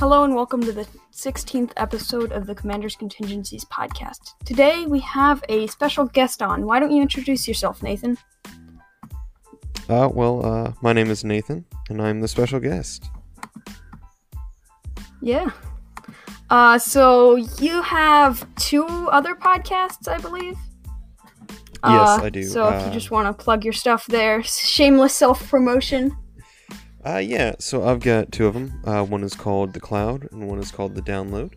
Hello and welcome to the 16th episode of the Commander's Contingencies podcast. Today we have a special guest on. Why don't you introduce yourself, Nathan? Uh, well, uh, my name is Nathan, and I'm the special guest. Yeah. Uh, so you have two other podcasts, I believe. Yes, Uh, I do. So if you Uh, just want to plug your stuff there, shameless self promotion. Uh, yeah, so I've got two of them. Uh, one is called The Cloud, and one is called The Download.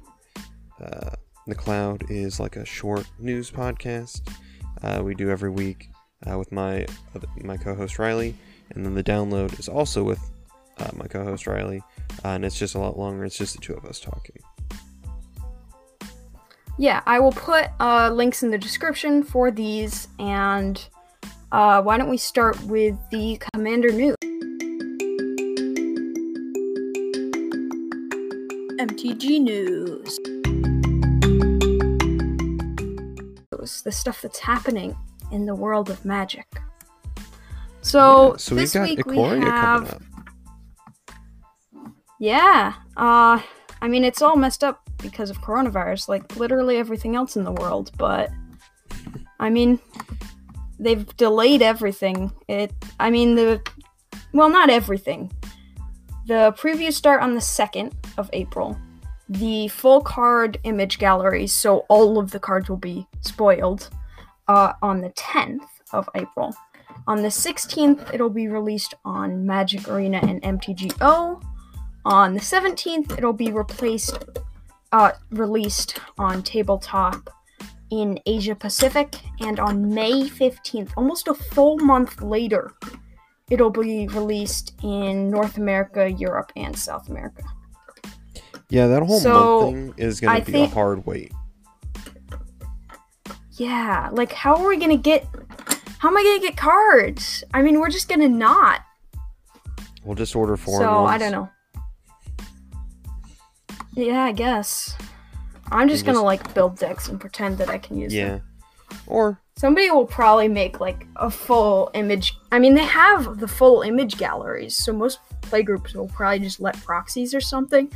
Uh, the Cloud is like a short news podcast uh, we do every week uh, with my my co-host Riley, and then The Download is also with uh, my co-host Riley, and it's just a lot longer. It's just the two of us talking. Yeah, I will put links in the description for these, and why don't we start with the Commander News? MTG News. The stuff that's happening in the world of magic. So, Yeah, so this got week Ikoria we have yeah. Uh I mean it's all messed up because of coronavirus, like literally everything else in the world, but I mean they've delayed everything. It I mean the well, not everything. The previews start on the 2nd of April. The full card image gallery, so all of the cards will be spoiled, uh, on the 10th of April. On the 16th, it'll be released on Magic Arena and MTGO. On the 17th, it'll be replaced, uh, released on tabletop in Asia Pacific, and on May 15th, almost a full month later, it'll be released in North America, Europe, and South America. Yeah, that whole So, month thing is gonna be think- a hard wait. Yeah, like how are we gonna get? How am I gonna get cards? I mean, we're just gonna not. We'll just order four. so I don't know. Yeah, I guess. I'm just You gonna like build decks and pretend that I can use Yeah. them. Yeah. Or Somebody will probably make like a full image. I mean, they have the full image galleries, so most playgroups will probably just let proxies or something.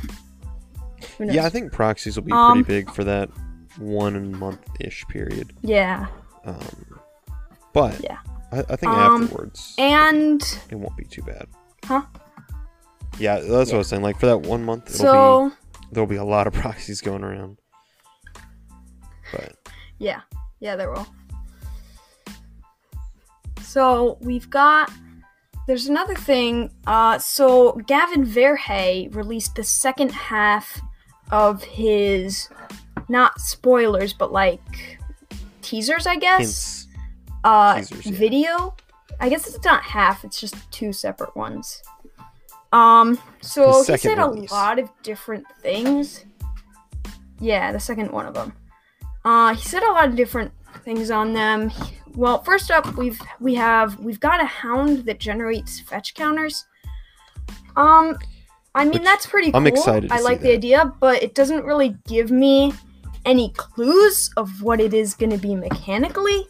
Yeah, I think proxies will be Um, pretty big for that one month ish period. Yeah, Um, but Yeah. I, I think Um, afterwards and it won't be too bad. Huh? Yeah, that's what I was saying. Like for that one month, it'll so be there'll be a lot of proxies going around. But Yeah, yeah, there will. So we've got. There's another thing. Uh, so Gavin Verhey released the second half of his, not spoilers, but like teasers, I guess. hints. uh, teasers, yeah. video. I guess it's not half; it's just two separate ones. Um, so he said a lot of different things. Yeah, the second one of them. Uh, he said a lot of different things on them. Well, first up, we've we have we've got a hound that generates fetch counters. Um, I mean Which that's pretty. I'm excited to I like the that. idea, but it doesn't really give me any clues of what it is going to be mechanically.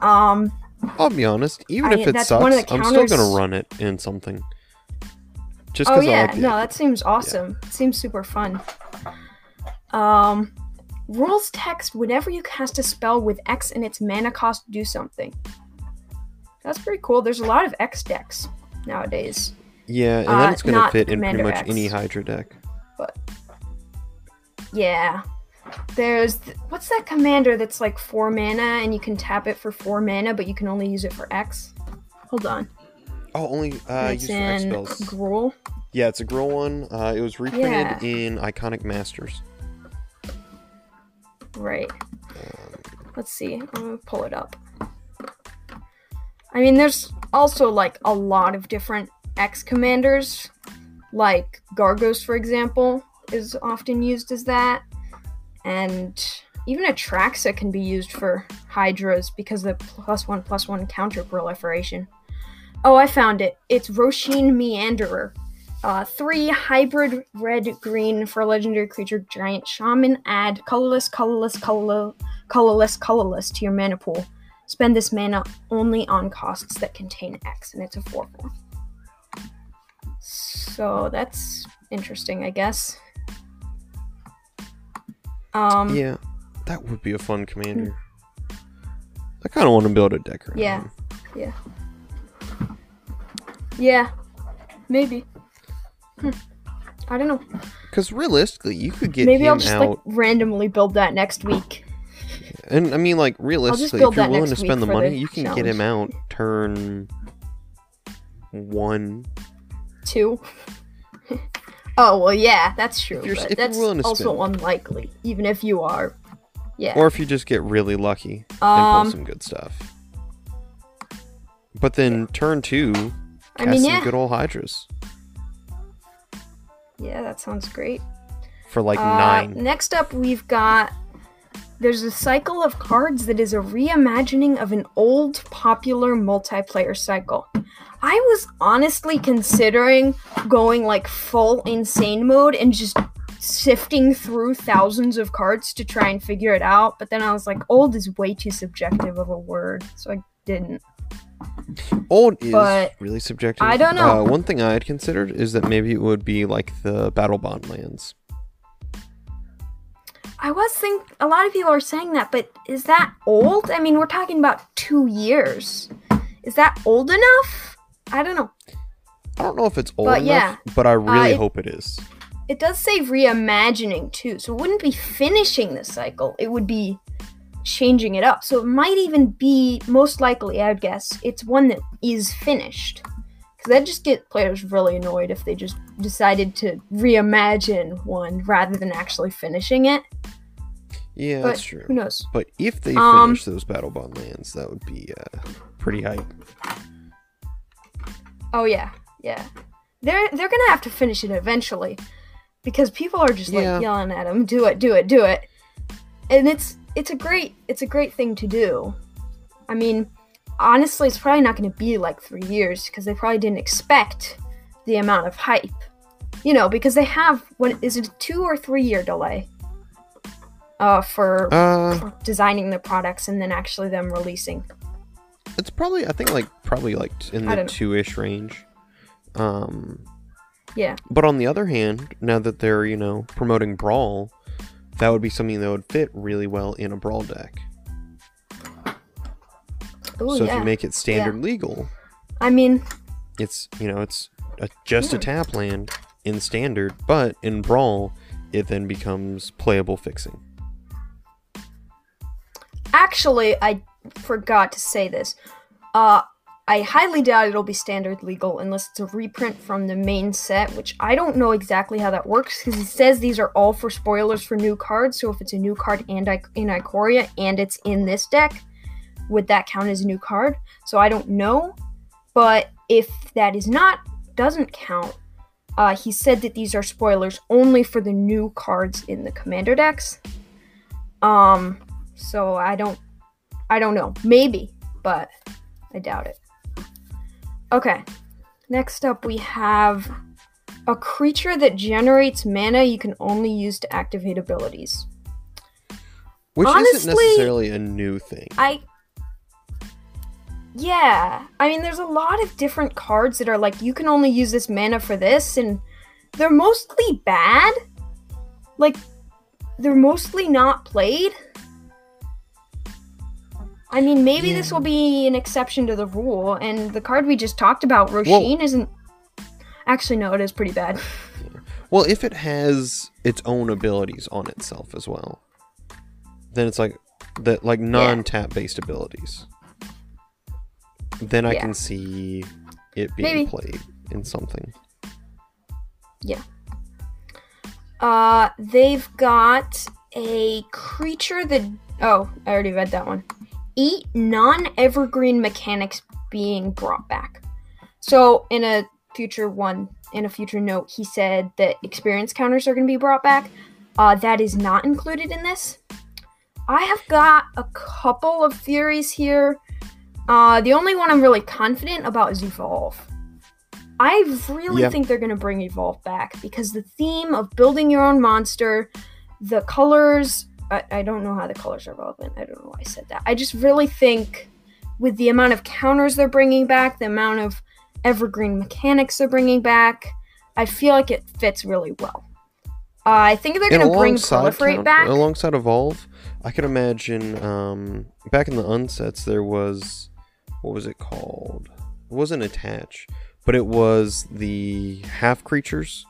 Um, I'll be honest. Even I- if it sucks, of I'm still gonna run it in something. Just oh because I yeah, like no, that seems awesome. It seems super fun. Um, rules text: Whenever you cast a spell with X and its mana cost, do something. That's pretty cool. There's a lot of X decks nowadays. Yeah, and uh, then it's gonna fit in pretty much X. any Hydra deck. But yeah. There's th- what's that commander that's like four mana and you can tap it for four mana, but you can only use it for X. Hold on. Oh, only uh, it's used for X in spells. Gruul. Yeah, it's a girl one. Uh, it was reprinted Yeah. in Iconic Masters. Right. Let's see. I'm gonna pull it up. I mean, there's also like a lot of different X commanders, like Gargos, for example, is often used as that, and even Atraxa can be used for Hydras because the plus one plus one counter proliferation. Oh, I found it. It's Rosheen Meanderer. Uh, three hybrid red green for legendary creature giant shaman. Add colorless, colorless, colorless, colorless, colorless to your mana pool. Spend this mana only on costs that contain X, and it's a 4 4. So that's interesting, I guess. Um, yeah, that would be a fun commander. I kind of want to build a deck around Yeah. him. Yeah. Yeah. Maybe. Hmm. I don't know. Because realistically, you could get Maybe I'll just out, like randomly build that next week. and I mean, like realistically, if you're willing to spend the money, the you can get him out turn one. Two. oh well, yeah, that's true. If you're- but if you're that's also spend. unlikely, even if you are. Yeah. Or if you just get really lucky and pull um. some good stuff. But then turn two, cast I mean, some yeah. good old Hydras Yeah, that sounds great. for like Uh, nine. Next up, we've got. There's a cycle of cards that is a reimagining of an old popular multiplayer cycle. I was honestly considering going like full insane mode and just sifting through thousands of cards to try and figure it out, but then I was like, old is way too subjective of a word, so I didn't. Old is but really subjective. I don't know. Uh, one thing I had considered is that maybe it would be like the Battle Bond lands. I was think a lot of people are saying that, but is that old? I mean, we're talking about two years. Is that old enough? I don't know. I don't know if it's old But enough, but I really it- hope it is. It does say reimagining too, so it wouldn't be finishing the cycle. It would be changing it up. So it might even be most likely, I would guess, it's one that is finished. Because that just get players really annoyed if they just decided to reimagine one rather than actually finishing it. Yeah, But that's true. who knows? But if they Um, finish those Battle Bond lands, that would be uh, pretty hype. Oh yeah, yeah. They're they're gonna have to finish it eventually, because people are just like Yeah. yelling at them, "Do it, do it, do it," and it's it's a great it's a great thing to do. I mean, honestly, it's probably not gonna be like three years because they probably didn't expect the amount of hype, you know, because they have what is it a two or three year delay, uh, for, Uh, for designing the products and then actually them releasing. it's probably I think like probably like in the two-ish range. Um, Yeah. but on the other hand, now that they're you know promoting Brawl, that would be something that would fit really well in a Brawl deck. Ooh, so yeah. if you make it standard legal, I mean, it's you know it's a, just a Hmm. tap land in standard, but in Brawl, it then becomes playable fixing. Actually, I forgot to say this. Uh, I highly doubt it'll be standard legal unless it's a reprint from the main set, which I don't know exactly how that works because it says these are all for spoilers for new cards. So if it's a new card and I- in Ikoria and it's in this deck, would that count as a new card? So I don't know. But if that is not, doesn't count, uh, he said that these are spoilers only for the new cards in the commander decks. Um, so I don't I don't know. Maybe, but I doubt it. Okay. Next up we have a creature that generates mana you can only use to activate abilities. Which isn't necessarily a new thing. I Yeah, I mean there's a lot of different cards that are like you can only use this mana for this and they're mostly bad. Like they're mostly not played. I mean, maybe this will be an exception to the rule and the card we just talked about, Rosheen isn't Actually no, it is pretty bad. Well, if it has its own abilities on itself as well, then it's like that like non-tap based abilities. Then I Yeah. can see it being Maybe. played in something. Yeah. Uh, they've got a creature that. Oh, I already read that one. Eight non evergreen mechanics being brought back. So, in a future one, in a future note, he said that experience counters are going to be brought back. Uh, that is not included in this. I have got a couple of theories here. Uh, the only one I'm really confident about is Evolve. I really Yeah. think they're going to bring Evolve back because the theme of building your own monster, the colors, I, I don't know how the colors are relevant. I don't know why I said that. I just really think with the amount of counters they're bringing back, the amount of evergreen mechanics they're bringing back, I feel like it fits really well. Uh, I think they're gonna bring proliferate back. alongside evolve. I could imagine um, back in the unsets there was what was it called? It wasn't attach, but it was the half creatures.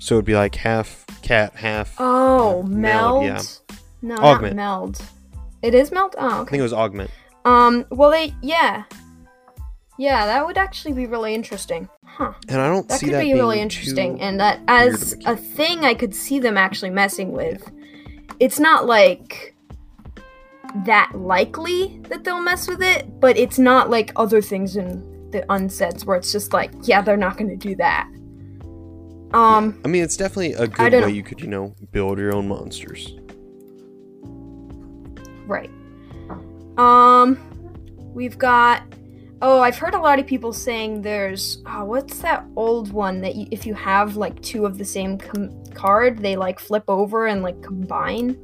So it'd be like half cat, half. Oh, uh, meld. yeah. No, Augment. not meld. It is meld. Oh, okay. I think it was augment. Um. Well, they yeah, yeah. That would actually be really interesting. Huh. And I don't That see could that be being really interesting, and that as a thing, I could see them actually messing with. It's not like that likely that they'll mess with it, but it's not like other things in the unsets where it's just like, yeah, they're not going to do that. Um. I mean, it's definitely a good way know. you could, you know, build your own monsters. Right. Um, we've got. Oh, I've heard a lot of people saying there's. Oh, what's that old one that you, if you have like two of the same com- card, they like flip over and like combine?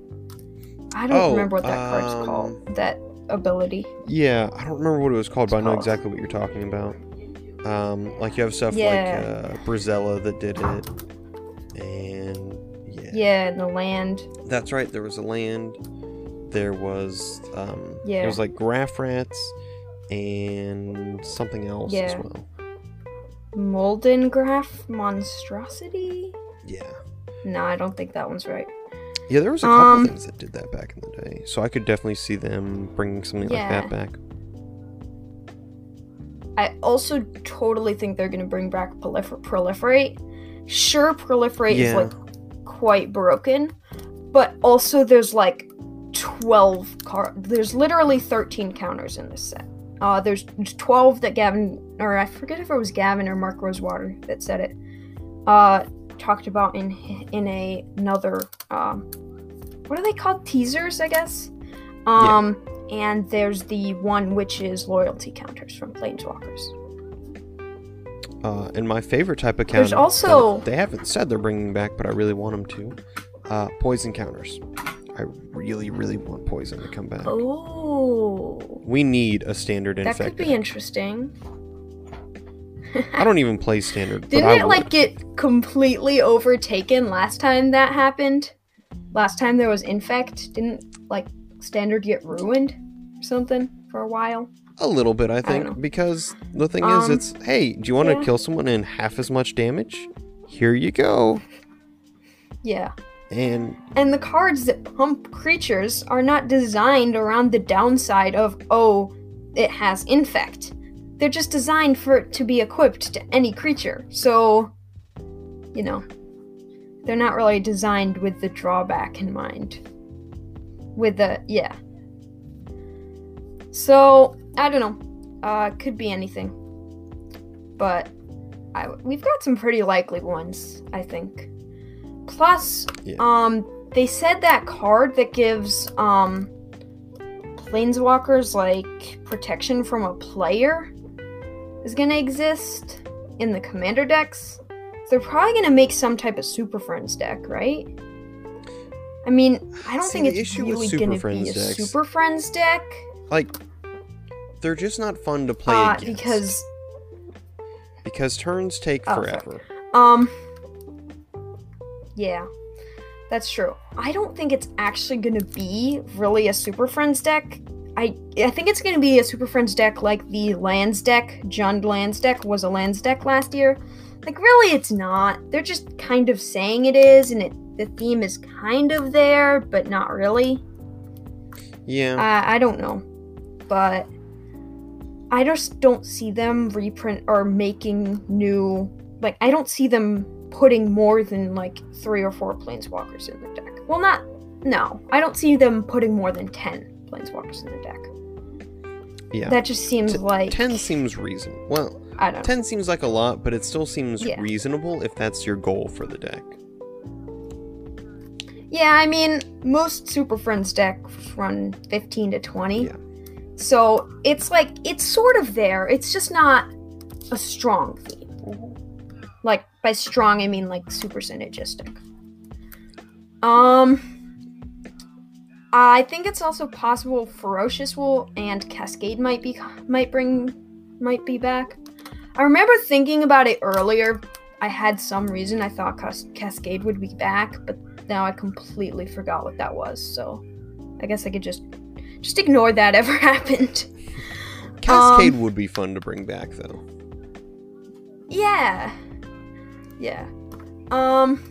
I don't Oh, remember what that card's um, called. That ability. Yeah, I don't remember what it was called, but I know exactly what you're talking about. Um, like you have stuff Yeah. like uh, Brisela that did it, and yeah. Yeah, in the land. that's right. There was a land. There was um, Yeah. it was like Graf Rats and something else as well. Molden Graph Monstrosity? Yeah, No, I don't think that one's right. yeah. There was a couple Um, things that did that back in the day, so I could definitely see them bringing something Yeah. like that back. I also totally think they're gonna bring back prolifer- proliferate. Sure, proliferate is like quite broken, but also there's like twelve car. There's literally thirteen counters in this set. Uh, there's twelve that Gavin, or I forget if it was Gavin or Mark Rosewater that said it. Uh, talked about in in a another um, what are they called? Teasers, I guess. Um, and there's the one which is loyalty counters from Planeswalkers. Uh, and my favorite type of counter. There's also- they haven't said they're bringing back, but I really want them to. Uh, poison counters. I really, really want poison to come back. Oh, We need a standard infect. that could be interesting. I don't even play standard, Didn't I it would. like get completely overtaken last time that happened? Last time there was infect, didn't like standard get ruined or something for a while? a little bit, I think, because the thing is, Um, it's hey, do you want to yeah. kill someone in half as much damage? Here you go. Yeah. And And the cards that pump creatures are not designed around the downside of, oh, it has infect. They're just designed for it to be equipped to any creature. So, you know, they're not really designed with the drawback in mind. With the, yeah. So, I don't know. Uh, could be anything. But I, we've got some pretty likely ones, I think. Plus, Yeah. um, they said that card that gives um planeswalkers like protection from a player is gonna exist in the commander decks. They're probably gonna make some type of Super Friends deck, right? I mean, I don't See, think it's really gonna Friends be a decks- Super Friends deck. like, they're just not fun to play Uh, against because because turns take Oh, forever. Um. Yeah, that's true. I don't think it's actually gonna be really a Super Friends deck. I I think it's gonna be a Super Friends deck like the Lands deck. Jund Lands deck was a Lands deck last year. Like really, it's not. They're just kind of saying it is, and it the theme is kind of there, but not really. Yeah. Uh, I don't know, but I just don't see them reprint or making new. Like, I don't see them putting more than like three or four planeswalkers in the deck. Well, not. No, I don't see them putting more than ten planeswalkers in the deck. yeah. That just seems T- like 10 seems reasonable. Well, I don't. know. 10 seems like a lot, but it still seems Yeah. reasonable if that's your goal for the deck. Yeah, I mean, most Super Friends decks run 15 to 20. Yeah. So it's like, it's sort of there. It's just not a strong theme. By strong, I mean like super synergistic. Um, I think it's also possible Ferocious will and Cascade might be might bring might be back. I remember thinking about it earlier, I had some reason I thought Cas- Cascade would be back, but now I completely forgot what that was. So I guess I could just just ignore that ever happened. Cascade Um, would be fun to bring back, though. Yeah. Yeah. Um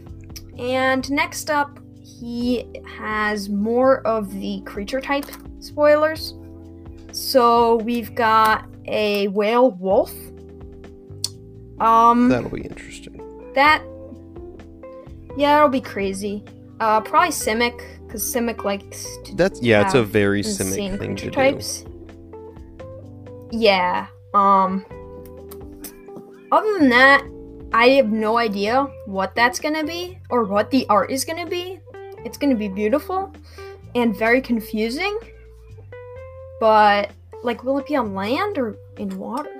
and next up he has more of the creature type spoilers. So we've got a whale wolf. Um That'll be interesting. that Yeah, it'll be crazy. Uh probably Simic, because Simic likes to That's yeah, it's a very Simic thing creature to types. Yeah. Um other than that, I have no idea what that's gonna be or what the art is gonna be. It's gonna be beautiful and very confusing. But like will it be on land or in water?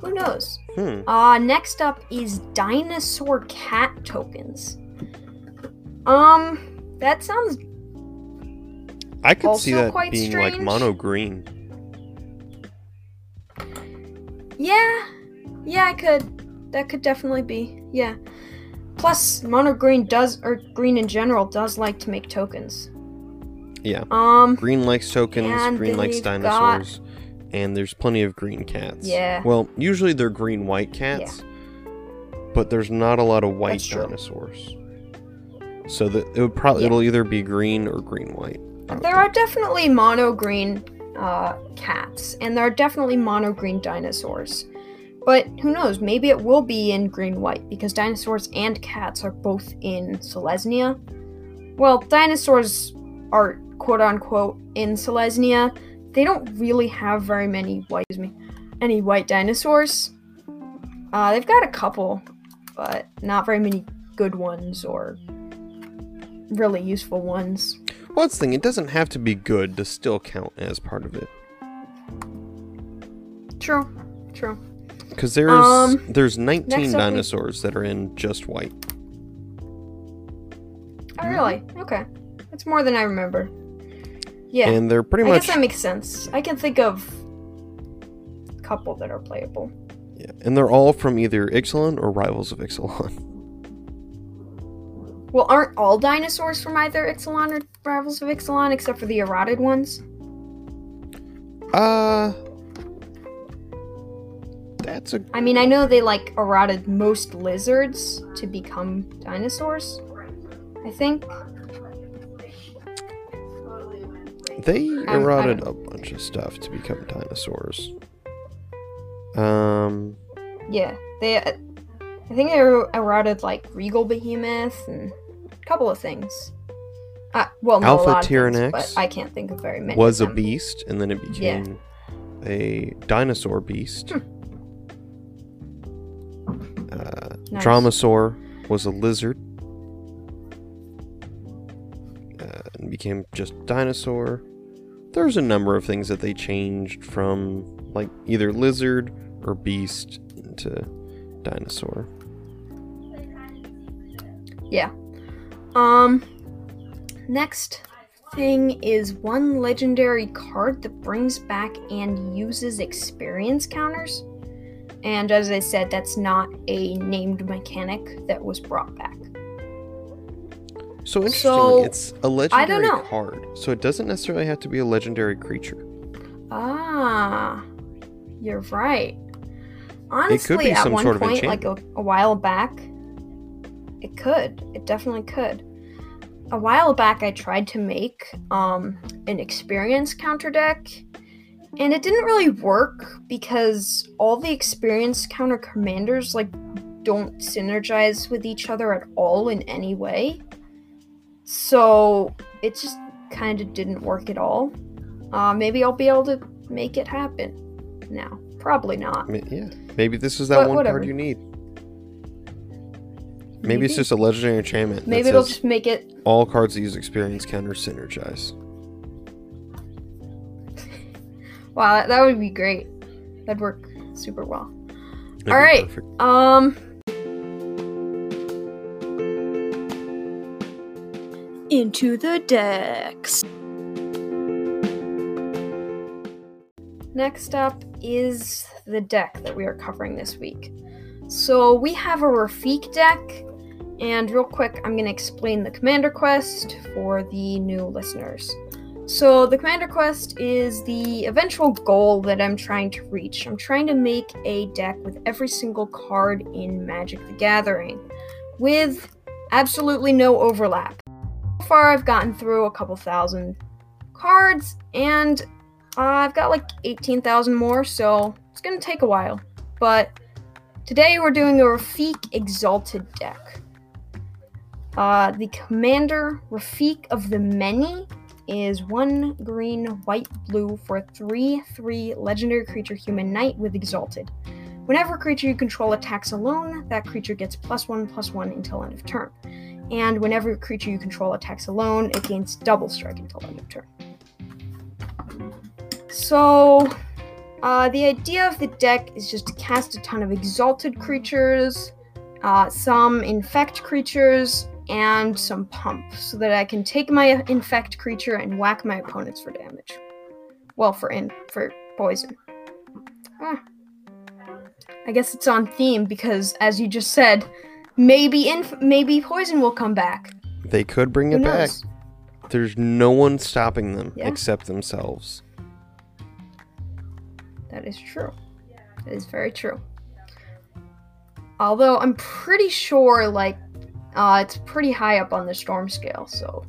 Who knows? Hmm. Uh next up is dinosaur cat tokens. Um that sounds I could see that quite being like mono green. Yeah, yeah, I could. That could definitely be. Yeah. Plus, mono green does, or green in general, does like to make tokens. Yeah. Um. Green likes tokens, green likes they've got- dinosaurs, and there's plenty of green cats. Yeah. Well, usually they're green white cats, Yeah. but there's not a lot of white That's true. dinosaurs. So that it would probably Yeah. it'll either be green or green white. There are definitely mono green uh, cats, and there are definitely mono green dinosaurs. But who knows? Maybe it will be in green white because dinosaurs and cats are both in Selesnya. Well, dinosaurs are quote unquote in Selesnya. They don't really have very many white me, any white dinosaurs. Uh, they've got a couple, but not very many good ones or really useful ones. Well, that's the thing. It doesn't have to be good to still count as part of it. True, true. Because there's Um, there's 19 next up we- dinosaurs that are in just white. Oh, really? Okay. That's more than I remember. Yeah. And they're pretty I much I guess that makes sense. I can think of a couple that are playable. yeah, and they're all from either Ixalan or Rivals of Ixalan. Well, aren't all dinosaurs from either Ixalan or Rivals of Ixalan except for the eroded ones? Uh That's a I mean, I know they like eroded most lizards to become dinosaurs. I think. They eroded a bunch of stuff to become dinosaurs. Um Yeah, they. I think they er- eroded like regal behemoth and a couple of things. Uh, well, no, Alpha a lot of things, Tyrranax but I can't think of very many. was a beast and then it became a dinosaur beast. Hmm. Uh, Nice. Dromosaur was a lizard uh, and became just dinosaur. There's a number of things that they changed from like either lizard or beast into dinosaur. Yeah. Um. Next thing is one legendary card that brings back and uses experience counters. And as I said, that's not a named mechanic that was brought back. So interestingly, So, it's a legendary know. card, so it doesn't necessarily have to be a legendary creature. Ah, you're right. Honestly, be at some one sort of point, like a, a while back, it could. It definitely could. A while back, I tried to make um, an experience counter deck, and it didn't really work because all the experience counter commanders like don't synergize with each other at all in any way. So it just kind of didn't work at all. Uh, maybe I'll be able to make it happen now. Probably not. Yeah, maybe this is that But one whatever. card you need. Maybe, it's just a legendary enchantment. maybe it'll just make it. all cards that use experience counter synergize. Wow, that, that would be great. That'd work super well. That'd All right. perfect. Um. Into the decks. Next up is the deck that we are covering this week. So we have a Rafiq deck, and real quick, I'm going to explain the Commander Quest for the new listeners. So, the Commander Quest is the eventual goal that I'm trying to reach. I'm trying to make a deck with every single card in Magic the Gathering, with absolutely no overlap. So far, I've gotten through a couple thousand cards, and uh, I've got like 18,000 more, so it's gonna take a while. But today we're doing a Rafiq Exalted deck. Uh, the Commander Rafiq of the Many is one green, white, blue for a 3 3 legendary creature human knight with Exalted. Whenever a creature you control attacks alone, that creature gets plus 1 plus 1 until end of turn. And whenever a creature you control attacks alone, it gains double strike until end of turn. So, uh, the idea of the deck is just to cast a ton of exalted creatures, uh, some infect creatures, and some pump, so that I can take my infect creature and whack my opponents for damage. Well, for in for poison. Ah. I guess it's on theme because, as you just said, maybe inf- maybe poison will come back. They could bring Who it back. There's no one stopping them Yeah. except themselves. That is true. That is very true. Although I'm pretty sure, like, uh, it's pretty high up on the storm scale, so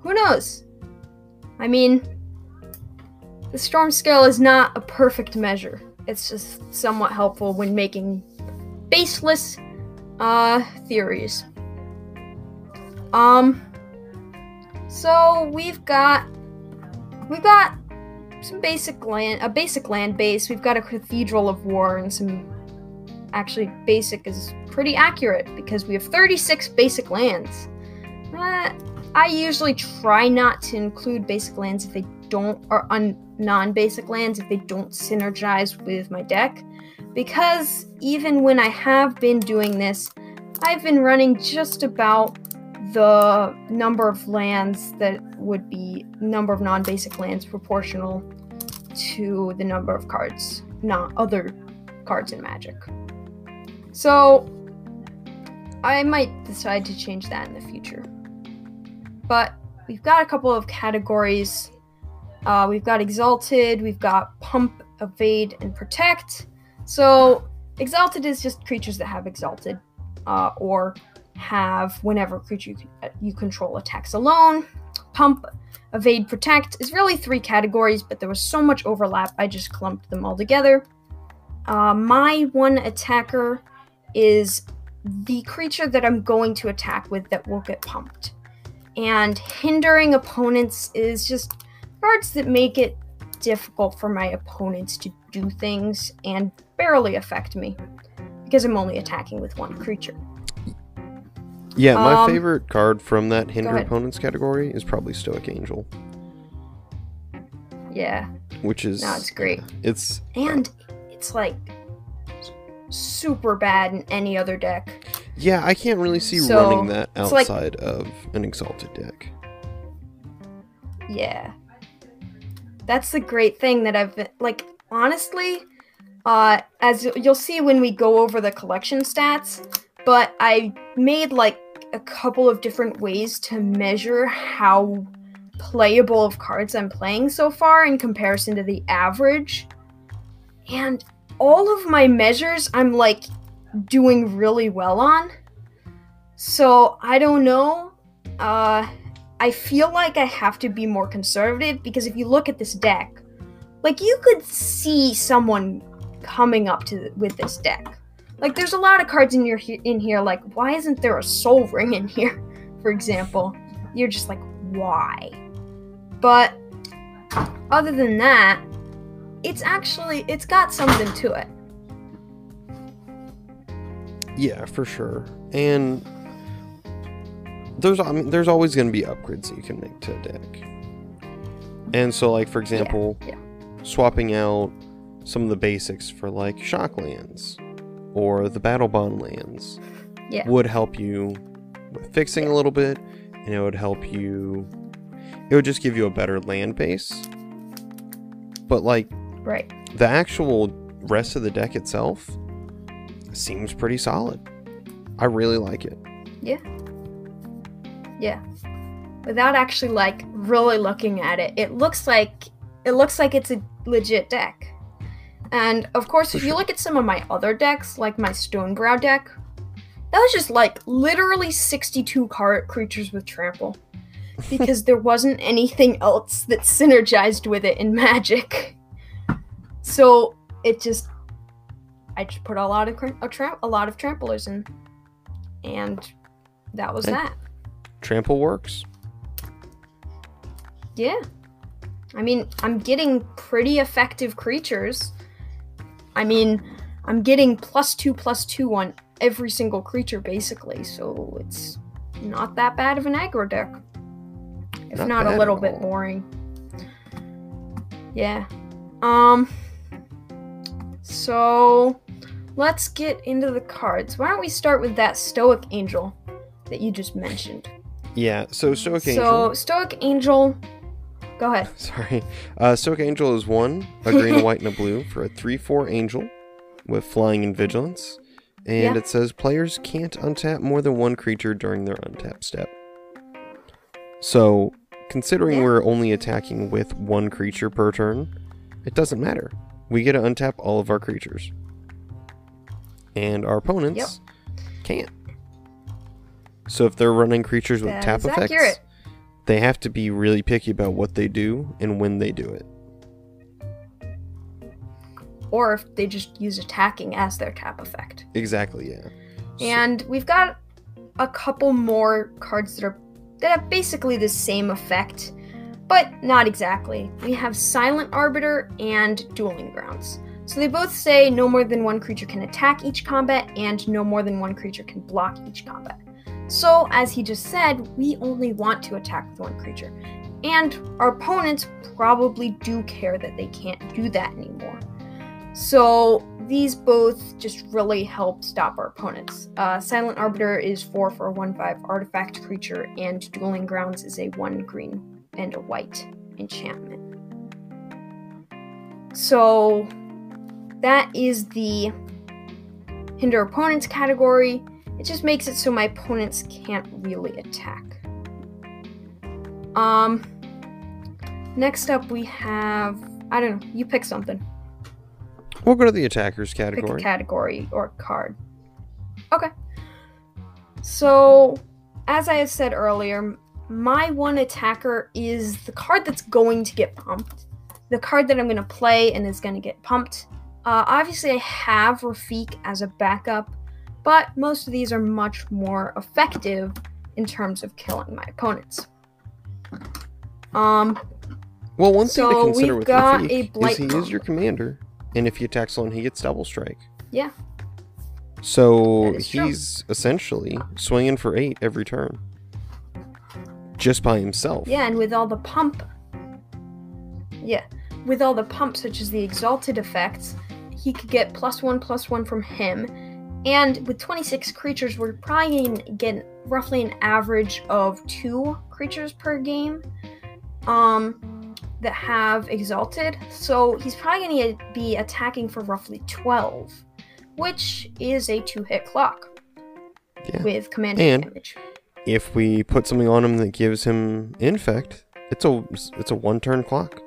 who knows? I mean, the storm scale is not a perfect measure. It's just somewhat helpful when making baseless uh, theories. Um, so we've got we've got some basic land, a basic land base. We've got a cathedral of war and some. Actually, basic is pretty accurate because we have 36 basic lands. Uh, I usually try not to include basic lands if they don't, or un, non-basic lands if they don't synergize with my deck, because even when I have been doing this, I've been running just about the number of lands that would be number of non-basic lands proportional to the number of cards, not other cards in Magic. So I might decide to change that in the future. But we've got a couple of categories. Uh, we've got Exalted, we've got Pump, Evade, and Protect. So Exalted is just creatures that have Exalted, uh, or have whenever creature you, you control attacks alone. Pump, Evade, Protect is really three categories, but there was so much overlap, I just clumped them all together. Uh, my one attacker is the creature that I'm going to attack with that will get pumped. And hindering opponents is just cards that make it difficult for my opponents to do things and barely affect me because I'm only attacking with one creature. Yeah, my Um, favorite card from that hinder opponents category is probably Stoic Angel, Yeah, which is no, it's great. it's And it's like super bad in any other deck. yeah, I can't really see So, running that it's like- outside of an exalted deck. Yeah. That's the great thing that I've been like honestly, uh as you'll see when we go over the collection stats, but I made like a couple of different ways to measure how playable of cards I'm playing so far in comparison to the average. And all of my measures I'm like doing really well on. So, I don't know. Uh I feel like I have to be more conservative because if you look at this deck, like you could see someone coming up to with this deck. Like there's a lot of cards in your in here. Like why isn't there a Sol Ring in here, for example? You're just like why? But other than that, it's actually it's got something to it. Yeah, for sure. And there's I mean, there's always going to be upgrades that you can make to a deck. And so like for example, yeah. swapping out some of the basics for like shock lands or the battle bond lands Yeah. would help you with fixing a little bit and it would help you it would just give you a better land base. But like Right. the actual rest of the deck itself seems pretty solid. I really like it. Yeah. Yeah. Without actually like really looking at it, it looks like it looks like it's a legit deck. And of course, For if you look at some of my other decks, like my Stonebrow deck, that was just like literally 62 card creatures with trample. Because there wasn't anything else that synergized with it in Magic. So it just I just put a lot of a, tra- a lot of tramplers in, and that was that. Trample works. Yeah. I mean, I'm getting pretty effective creatures. I mean, I'm getting plus two, plus two on every single creature, basically, so it's not that bad of an aggro deck. If Not not, a little bit boring. Yeah. Um. So, let's get into the cards. Why don't we start with that Stoic Angel that you just mentioned? Yeah. So Stoic Angel. So, Stoic Angel. Go ahead. Sorry. Uh, Stoic Angel is one, a green, a white, and a blue for a 3 4 angel with flying and vigilance. And Yeah. it says players can't untap more than one creature during their untap step. So, considering Yeah. we're only attacking with one creature per turn, it doesn't matter. We get to untap all of our creatures. And our opponents can't. So, if they're running creatures with That tap effects, accurate. they have to be really picky about what they do and when they do it. or if they just use attacking as their tap effect. Exactly, yeah. So- And we've got a couple more cards that are that have basically the same effect, but not exactly. We have Silent Arbiter and Dueling Grounds. So they both say no more than one creature can attack each combat and no more than one creature can block each combat. So, as he just said, we only want to attack with one creature. And our opponents probably do care that they can't do that anymore. So these both just really help stop our opponents. Uh, Silent Arbiter is 4 for 1 5 artifact creature, and Dueling Grounds is a 1 green and a white enchantment. So that is the hinder opponents category. It just makes it so my opponents can't really attack. Um, next up we have I don't know. You pick something. We'll go to the attackers Pick a category. category or card. Okay. So, as I said earlier, my one attacker is the card that's going to get pumped. The card that I'm going to play and is going to get pumped. Uh, obviously, I have Rafiq as a backup, but most of these are much more effective in terms of killing my opponents. Um, well, one thing So to consider we've with got Rafiq a is he is your commander, and if he attacks alone, he gets double strike. Yeah. So That is true. he's essentially swinging for eight every turn, just by himself. Yeah, and with all the pump. Yeah, with all the pump, such as the exalted effects, he could get plus one, plus one from him. And with 26 creatures, we're probably gonna get roughly an average of two creatures per game um, that have exalted. So he's probably going to be attacking for roughly 12, which is a two hit clock Yeah. with command And- damage. If we put something on him that gives him infect, it's a it's a one turn clock.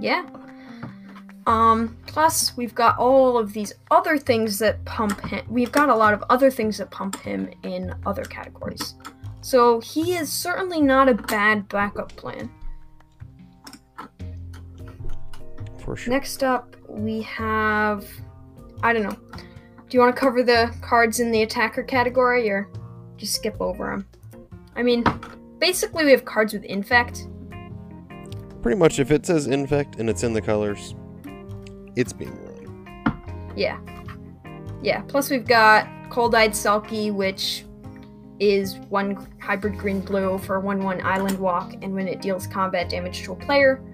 Yeah. Um, plus we've got all of these other things that pump him. We've got a lot of other things that pump him in other categories. So he is certainly not a bad backup plan. For sure. Next up, we have I don't know. Do you want to cover the cards in the attacker category or just skip over them? I mean, basically we have cards with infect. Pretty much, if it says infect and it's in the colors, it's being run. Yeah. Yeah. Plus, we've got Cold Eyed Selkie, which is one hybrid green blue for 1 1 island walk, and when it deals combat damage to a player,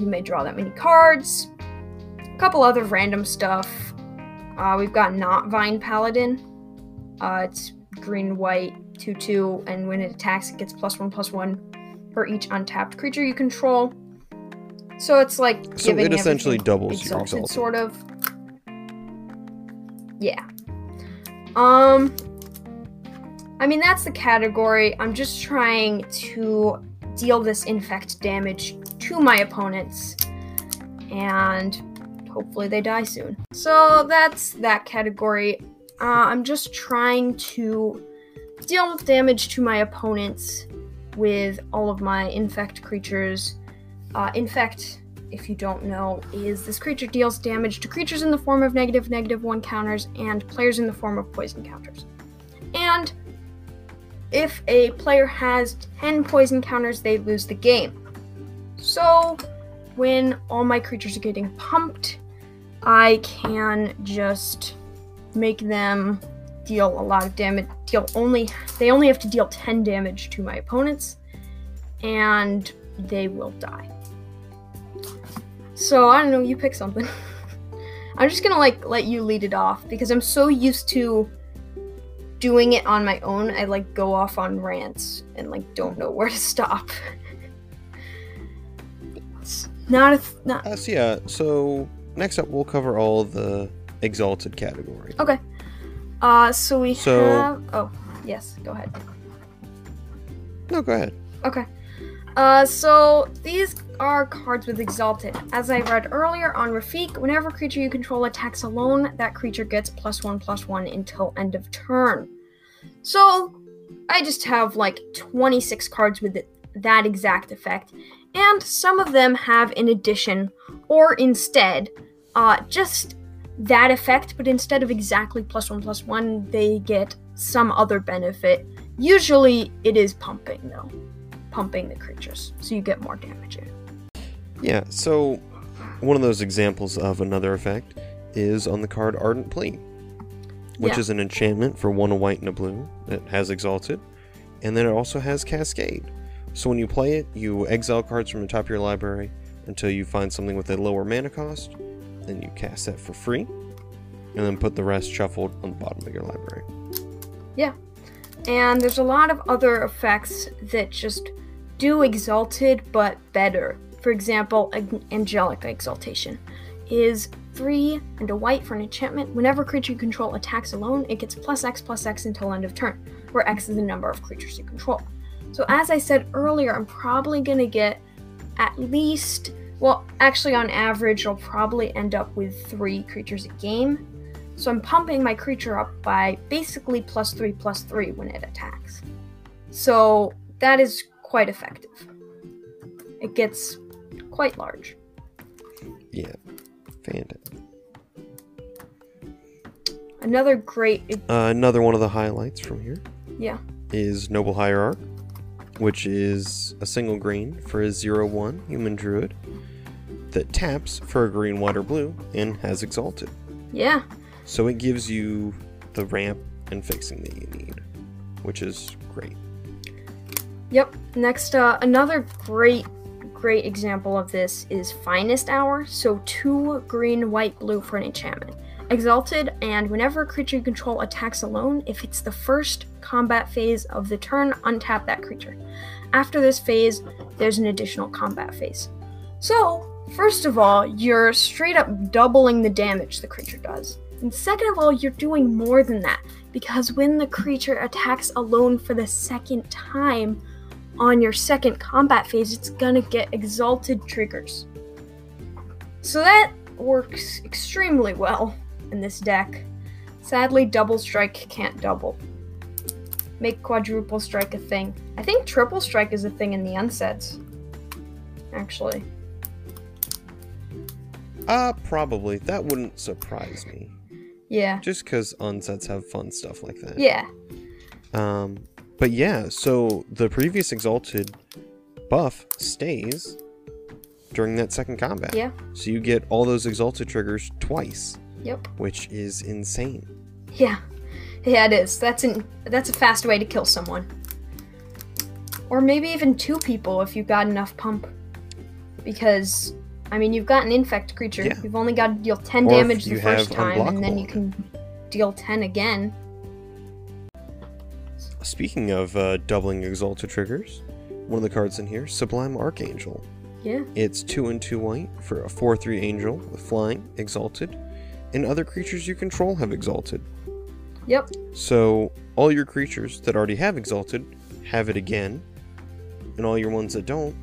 you may draw that many cards. A couple other random stuff. Uh, we've got Not Vine Paladin. Uh, it's green white 2 2, and when it attacks, it gets plus 1 plus 1 for each untapped creature you control. So it's like So giving it essentially doubles your exalted. sort of. yeah. Um, I mean, that's the category. I'm just trying to deal this infect damage to my opponents, and hopefully they die soon. So that's that category. Uh, I'm just trying to deal with damage to my opponents with all of my infect creatures. Uh, infect, if you don't know, is this creature deals damage to creatures in the form of negative, negative one counters and players in the form of poison counters. And if a player has 10 poison counters, they lose the game. So, when all my creatures are getting pumped, I can just make them deal a lot of damage. Deal only they only have to deal 10 damage to my opponents, and they will die. So I don't know. You pick something. I'm just gonna like let you lead it off because I'm so used to doing it on my own. I like go off on rants and like don't know where to stop. it's not a th- not Uh, so yeah, so next up we'll cover all the exalted category. okay. Uh, so we So- have. Oh, yes. Go ahead. No, go ahead. Okay. Uh, so these are cards with Exalted. As I read earlier on Rafiq, whenever creature you control attacks alone, that creature gets plus one plus one until end of turn. So I just have like 26 cards with that exact effect, and some of them have in addition or instead uh, just that effect, but instead of exactly plus one plus one, they get some other benefit. Usually it is pumping though pumping the creatures, so you get more damage in. Yeah, so one of those examples of another effect is on the card Ardent Plea, which Yeah. is an enchantment for one a white and a blue that has Exalted, and then it also has Cascade. So when you play it, you exile cards from the top of your library until you find something with a lower mana cost, then you cast that for free, and then put the rest shuffled on the bottom of your library. Yeah. And there's a lot of other effects that just do exalted but better. For example, Angelic Exaltation is three and a white for an enchantment. Whenever creature you control attacks alone, it gets plus X plus X until end of turn, where X is the number of creatures you control. So as I said earlier, I'm probably gonna get at least well, actually on average I'll probably end up with three creatures a game. So I'm pumping my creature up by basically plus three plus three when it attacks. So that is quite effective. It gets quite large. Yeah, fantastic. Another great Uh, another one of the highlights from here yeah. is Noble Hierarch, which is a single green for a 0 1 human druid that taps for a green, white, or blue and has Exalted. Yeah. So it gives you the ramp and fixing that you need, which is great. Yep. Next uh another great great example of this is Finest Hour. So two green, white, blue for an enchantment. Exalted, and whenever a creature you control attacks alone, if it's the first combat phase of the turn, untap that creature. After this phase, there's an additional combat phase. So, first of all, you're straight up doubling the damage the creature does. And second of all, you're doing more than that, because when the creature attacks alone for the second time, on your second combat phase, it's gonna get exalted triggers. So that works extremely well in this deck. Sadly, double strike can't double. Make quadruple strike a thing. I think triple strike is a thing in the unsets. Actually. Uh, probably. That wouldn't surprise me. Yeah. Just because unsets have fun stuff like that. Yeah. Um, but yeah, so the previous Exalted buff stays during that second combat. Yeah. So you get all those Exalted triggers twice, Yep. which is insane. Yeah. Yeah, it is. That's an that's a fast way to kill someone. Or maybe even two people if you've got enough pump. Because I mean you've got an infect creature. Yeah. You've only got to deal ten Or damage the first time and then you can deal ten again. Speaking of uh, doubling Exalted triggers, one of the cards in here, Sublime Archangel. Yeah. It's 2 and 2 white for a 4 3 angel with flying, exalted, and other creatures you control have exalted. Yep. So all your creatures that already have exalted have it again, and all your ones that don't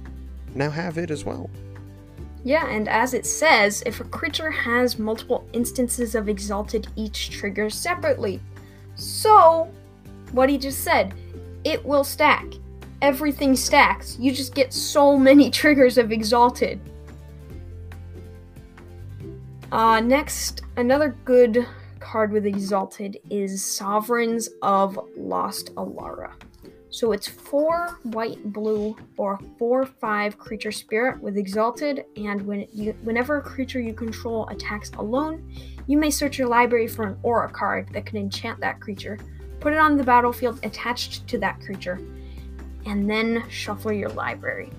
now have it as well. Yeah, and as it says, if a creature has multiple instances of exalted, each triggers separately. So, what he just said, it will stack. Everything stacks. You just get so many triggers of exalted. Uh, next, another good card with Exalted is Sovereigns of Lost Alara. So it's four white, blue, or four five creature spirit with Exalted, and when you, whenever a creature you control attacks alone, you may search your library for an aura card that can enchant that creature, put it on the battlefield attached to that creature, and then shuffle your library.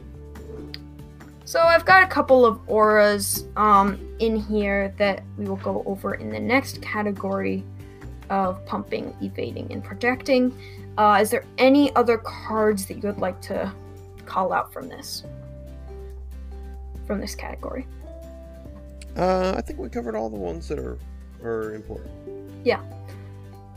So I've got a couple of auras um, in here that we will go over in the next category of pumping, evading, and protecting. Uh, is there any other cards that you would like to call out from this? From this category? Uh, I think we covered all the ones that are are important. Yeah.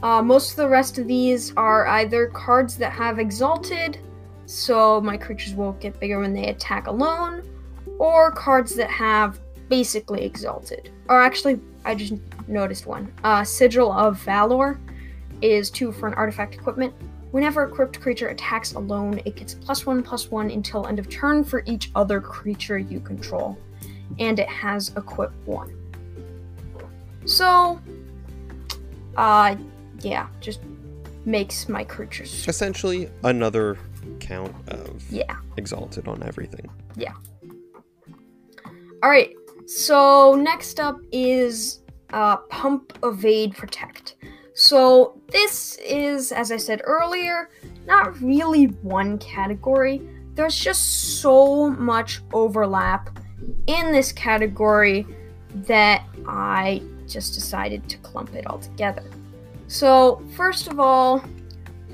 Uh, most of the rest of these are either cards that have exalted, so my creatures will get bigger when they attack alone, or cards that have basically exalted. Or actually, I just noticed one. Uh, Sigil of Valor is two for an artifact equipment. Whenever a equipped creature attacks alone, it gets plus one plus one until end of turn for each other creature you control. And it has equip one. So, uh, yeah, just makes my creatures. Essentially, another count of Yeah. exalted on everything. Yeah. All right. So next up is uh, pump, evade, protect. So this is, as I said earlier, not really one category. There's just so much overlap in this category that I just decided to clump it all together. So first of all,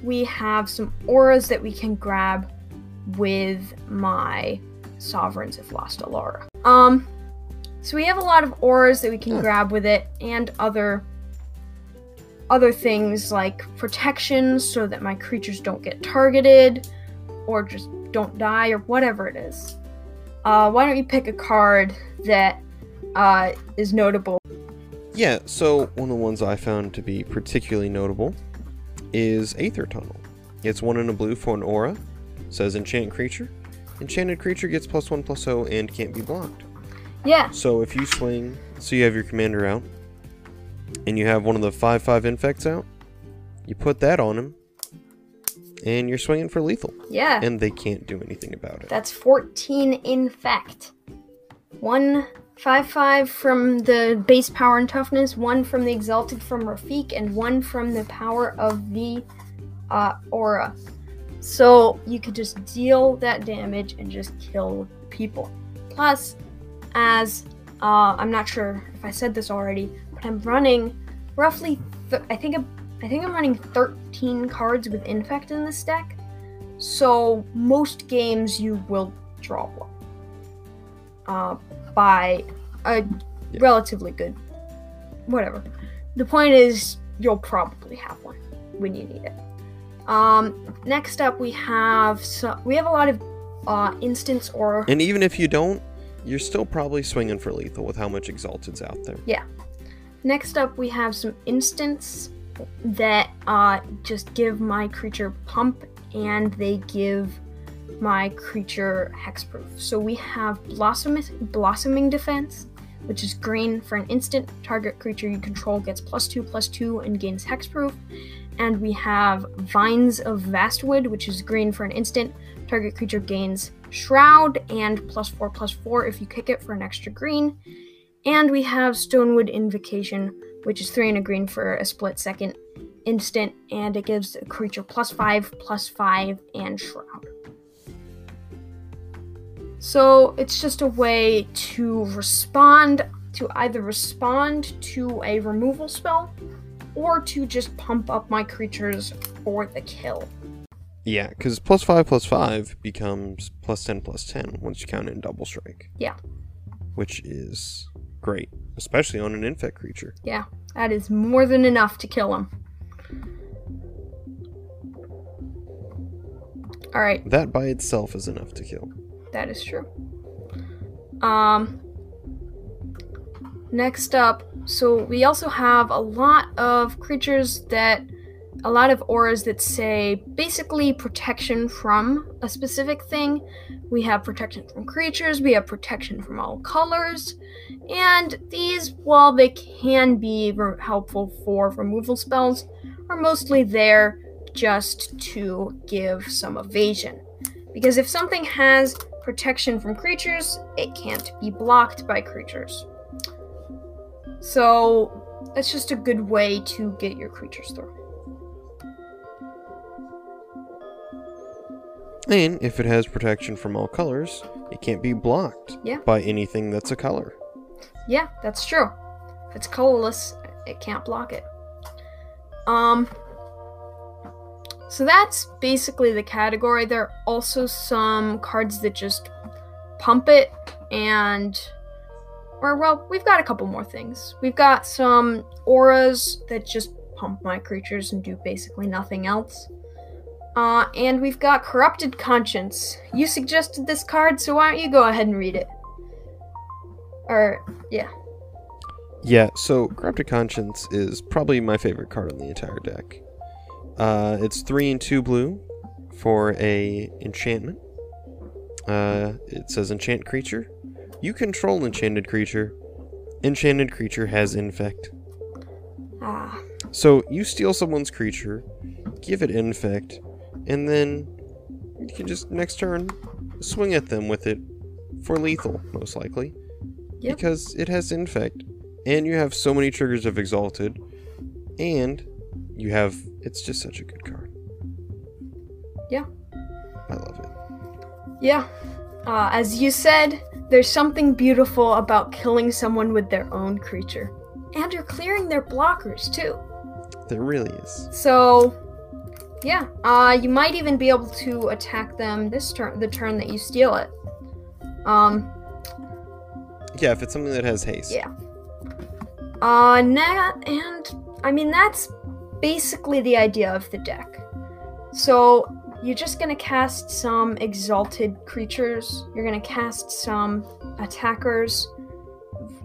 we have some auras that we can grab with my Sovereigns of Lost Alara. Um, so we have a lot of auras that we can grab with it, and other other things like protection, so that my creatures don't get targeted, or just don't die, or whatever it is. Uh, why don't you pick a card that uh, is notable? Yeah, so one of the ones I found to be particularly notable is Aether Tunnel. It's one in a blue for an aura. Says enchant creature. Enchanted creature gets plus one plus zero and can't be blocked. Yeah, So if you swing, so you have your commander out, and you have one of the five five infects out, you put that on him, and you're swinging for lethal, yeah. and they can't do anything about it. That's 14 infect. One five five from the base power and toughness, one from the exalted from Rafiq, and one from the power of the uh, aura. So you could just deal that damage and just kill people. Plus, as uh, I'm not sure if I said this already, I'm running roughly. Th- I think I'm, I think I'm running 13 cards with infect in this deck. So most games you will draw one uh, by a Yeah. relatively good, whatever. The point is you'll probably have one when you need it. Um, next up we have so we have a lot of uh, instance or And even if you don't, you're still probably swinging for lethal with how much exalted's out there. Next up, we have some instants that uh, just give my creature pump and they give my creature hexproof. So we have blossom blossoming defense, which is green for an instant. Target creature you control gets plus two plus two and gains hexproof. And we have vines of vastwood, which is green for an instant. Target creature gains shroud and plus four plus four if you kick it for an extra green. And we have Stonewood Invocation, which is three and a green for a split second instant, and it gives a creature plus five, plus five, and Shroud. So it's just a way to respond, to either respond to a removal spell, or to just pump up my creatures for the kill. Yeah, because plus five plus five becomes plus ten plus ten once you count in double strike. Yeah. Which is great. especially on an infect creature. Yeah, that is more than enough to kill him. All right, That by itself is enough to kill. that is true. Um next up, so we also have a lot of creatures that a lot of auras that say basically protection from a specific thing. We have protection from creatures, we have protection from all colors, and these, while they can be re- helpful for removal spells, are mostly there just to give some evasion. Because if something has protection from creatures, it can't be blocked by creatures. So, that's just a good way to get your creatures through. And if it has protection from all colors, it can't be blocked Yeah. by anything that's a color. Yeah, that's true. If it's colorless, it can't block it. Um so that's basically the category. There are also some cards that just pump it and or well, we've got a couple more things. We've got some auras that just pump my creatures and do basically nothing else. Uh, and we've got Corrupted Conscience. You suggested this card, so why don't you go ahead and read it? Or, yeah. Yeah, so Corrupted Conscience is probably my favorite card on the entire deck. Uh, it's three and two blue for a enchantment. Uh, it says enchant creature. You control enchanted creature. Enchanted creature has infect. Ah, So you steal someone's creature, give it infect, and then you can just next turn swing at them with it for lethal, most likely. Yep. Because it has infect, and you have so many triggers of exalted, and you have it's just such a good card. Yeah. I love it. yeah. Uh, as you said, there's something beautiful about killing someone with their own creature. And you're clearing their blockers, too. There really is. So, yeah. Uh, you might even be able to attack them this turn, the turn that you steal it. Um, Yeah, if it's something that has haste. Yeah. Uh, na- and I mean that's basically the idea of the deck. So you're just gonna cast some exalted creatures. You're gonna cast some attackers.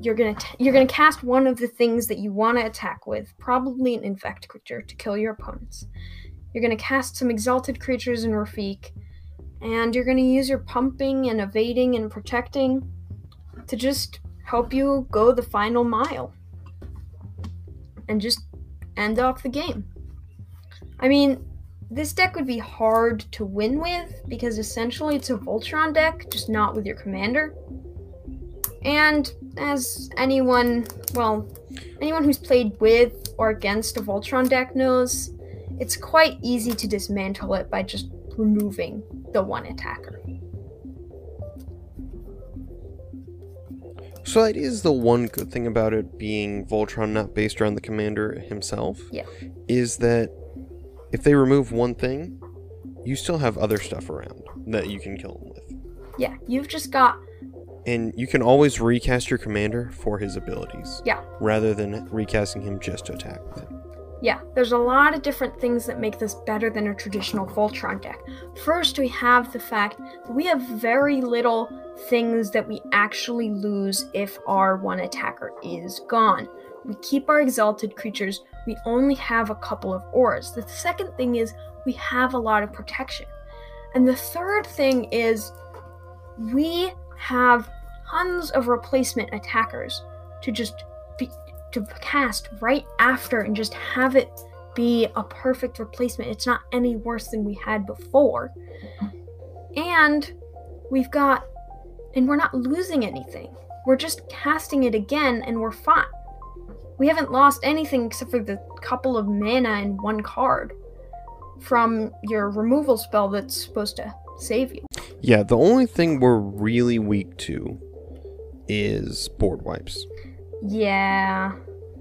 You're gonna t- you're gonna cast one of the things that you want to attack with, probably an infect creature to kill your opponents. You're gonna cast some exalted creatures in Rafiq, and you're gonna use your pumping and evading and protecting to just help you go the final mile and just end off the game. I mean, this deck would be hard to win with because essentially it's a Voltron deck, just not with your commander. And as anyone, well, anyone who's played with or against a Voltron deck knows, it's quite easy to dismantle it by just removing the one attacker. So that is the one good thing about it being Voltron not based around the commander himself. Yeah. Is that if they remove one thing, you still have other stuff around that you can kill him with. Yeah, you've just got And you can always recast your commander for his abilities. Yeah. Rather than recasting him just to attack with it. Yeah, there's a lot of different things that make this better than a traditional Voltron deck. First, we have the fact that we have very little things that we actually lose if our one attacker is gone. We keep our exalted creatures, we only have a couple of auras. The second thing is we have a lot of protection. And the third thing is we have tons of replacement attackers to just be, to cast right after and just have it be a perfect replacement. It's not any worse than we had before. And we've got and we're not losing anything. We're just casting it again and we're fine. We haven't lost anything except for the couple of mana and one card from your removal spell that's supposed to save you. Yeah, the only thing we're really weak to is board wipes. Yeah,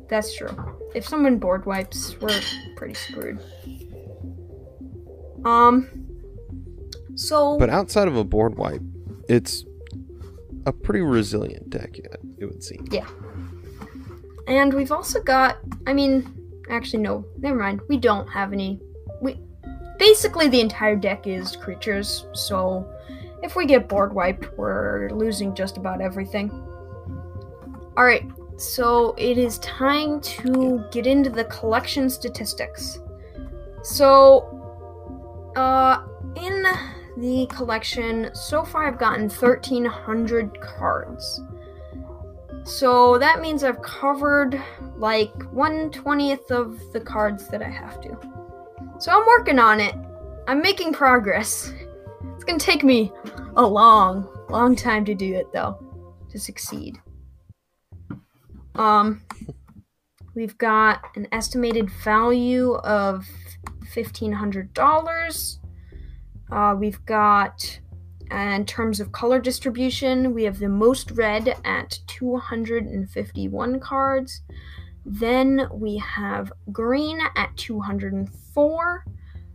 that's true. If someone board wipes, we're pretty screwed. Um. So. But outside of a board wipe, it's a pretty resilient deck, it would seem. Yeah. and we've also got, I mean, actually, no, never mind. We don't have any. We basically the entire deck is creatures, so if we get board wiped, we're losing just about everything. Alright, so it is time to get into the collection statistics. So, uh, in the collection, so far I've gotten 1,300 cards. So that means I've covered like 120th of the cards that I have to. So I'm working on it. I'm making progress. It's gonna take me a long, long time to do it though, to succeed. Um, we've got an estimated value of $1,500. Uh, we've got, in terms of color distribution, we have the most red at 251 cards. Then we have green at 204.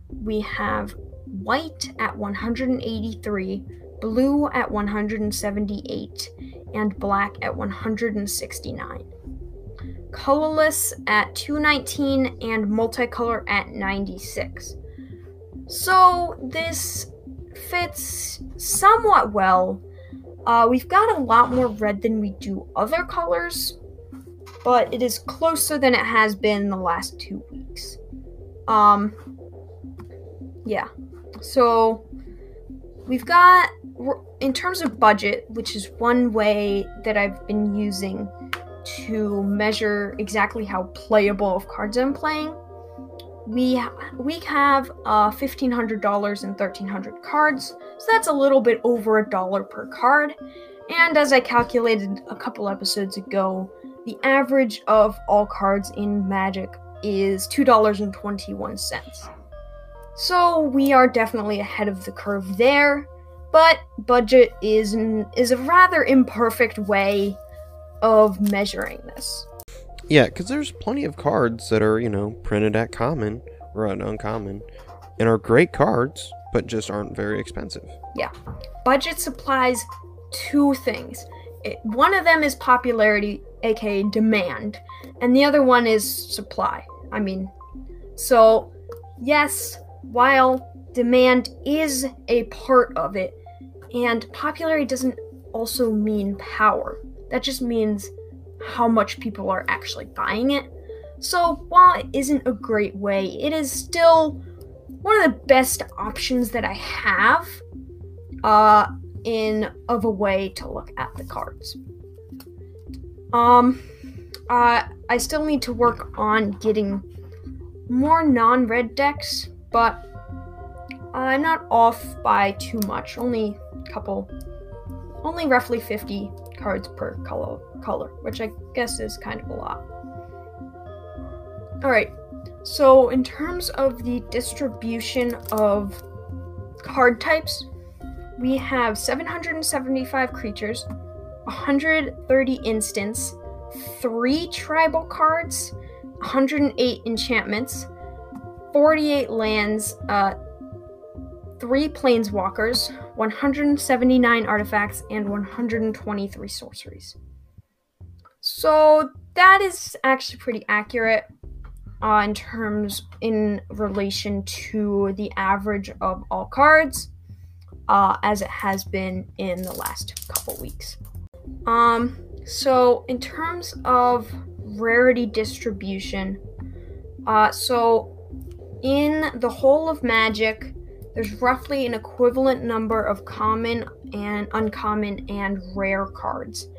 We have white at 183, blue at 178, and black at 169. Colorless at 219 and multicolor at 96. So this fits somewhat well. Uh, we've got a lot more red than we do other colors, but it is closer than it has been the last two weeks. Um, yeah. So we've got, in terms of budget, which is one way that I've been using to measure exactly how playable of cards I'm playing. We we have uh, fifteen hundred dollars and thirteen hundred cards, so that's a little bit over a dollar per card. And as I calculated a couple episodes ago, the average of all cards in Magic is two dollars and twenty one cents. So we are definitely ahead of the curve there, but budget is is a rather imperfect way of measuring this. Yeah, because there's plenty of cards that are, you know, printed at common or at uncommon and are great cards, but just aren't very expensive. Yeah. Budget supplies two things. It, one of them is popularity, aka demand, and the other one is supply. I mean, so yes, while demand is a part of it, and popularity doesn't also mean power. That just means how much people are actually buying it. So while it isn't a great way, it is still one of the best options that I have uh, in of a way to look at the cards. Um, uh, I still need to work on getting more non-red decks, but I'm not off by too much. Only a couple, only roughly 50 cards per color, color, which I guess is kind of a lot. Alright, so in terms of the distribution of card types, we have 775 creatures, 130 instants, 3 tribal cards, 108 enchantments, 48 lands, uh, 3 planeswalkers, 179 artifacts, and 123 sorceries. So that is actually pretty accurate uh, in terms in relation to the average of all cards, uh, as it has been in the last couple weeks. Um, so in terms of rarity distribution, uh, so in the whole of Magic, there's roughly an equivalent number of common and uncommon and rare cards,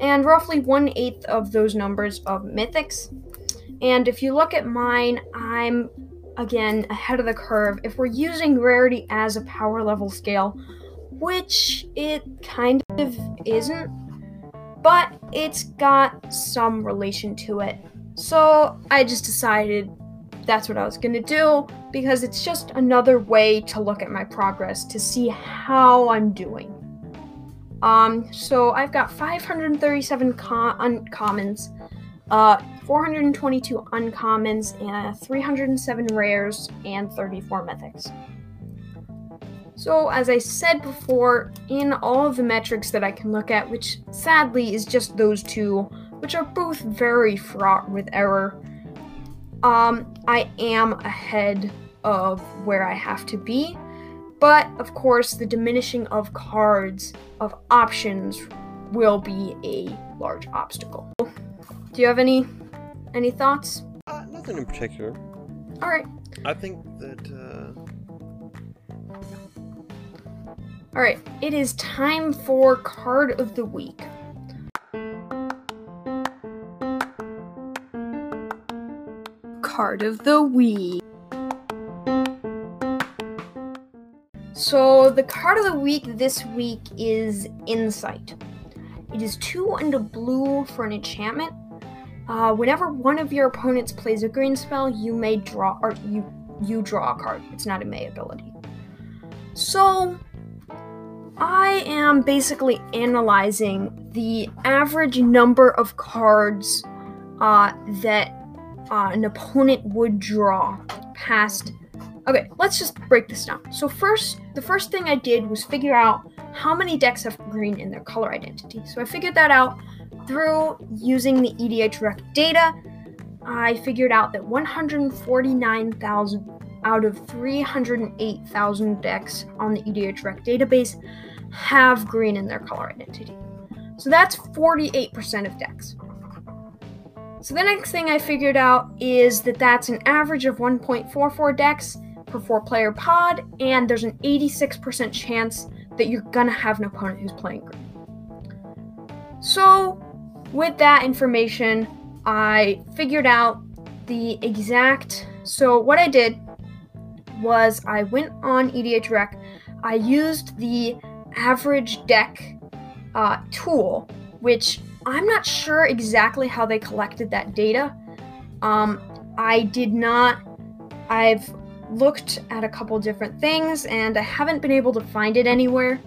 and roughly one eighth of those numbers of mythics. And if you look at mine, I'm again ahead of the curve. If we're using rarity as a power level scale, which it kind of isn't, but it's got some relation to it. So I just decided that's what I was going to do because it's just another way to look at my progress to see how I'm doing. Um, so I've got 537 uncommons, uh, 422 uncommons, and 307 rares, and 34 mythics. So, as I said before, in all of the metrics that I can look at, which sadly is just those two which are both very fraught with error. Um, I am ahead of where I have to be, but of course, the diminishing of cards, of options, will be a large obstacle. Do you have any any thoughts? Uh, nothing in particular. All right. I think that. Uh... All right. It is time for card of the week. Card of the week. So the card of the week this week is Insight. It is two and a blue for an enchantment. Uh, whenever one of your opponents plays a green spell, you may draw or you you draw a card. It's not a May ability. So I am basically analyzing the average number of cards uh, that uh, an opponent would draw past. Okay, let's just break this down. So first, the first thing I did was figure out how many decks have green in their color identity. So I figured that out through using the EDHREC data. I figured out that 149,000 out of 308,000 decks on the EDHREC database have green in their color identity. So that's 48% of decks. So the next thing I figured out is that that's an average of 1.44 decks per four player pod, and there's an 86% chance that you're gonna have an opponent who's playing green. So, with that information, I figured out the exact. So, what I did was I went on EDHREC, I used the average deck uh, tool, which I'm not sure exactly how they collected that data. Um, I did not. I've looked at a couple different things and I haven't been able to find it anywhere.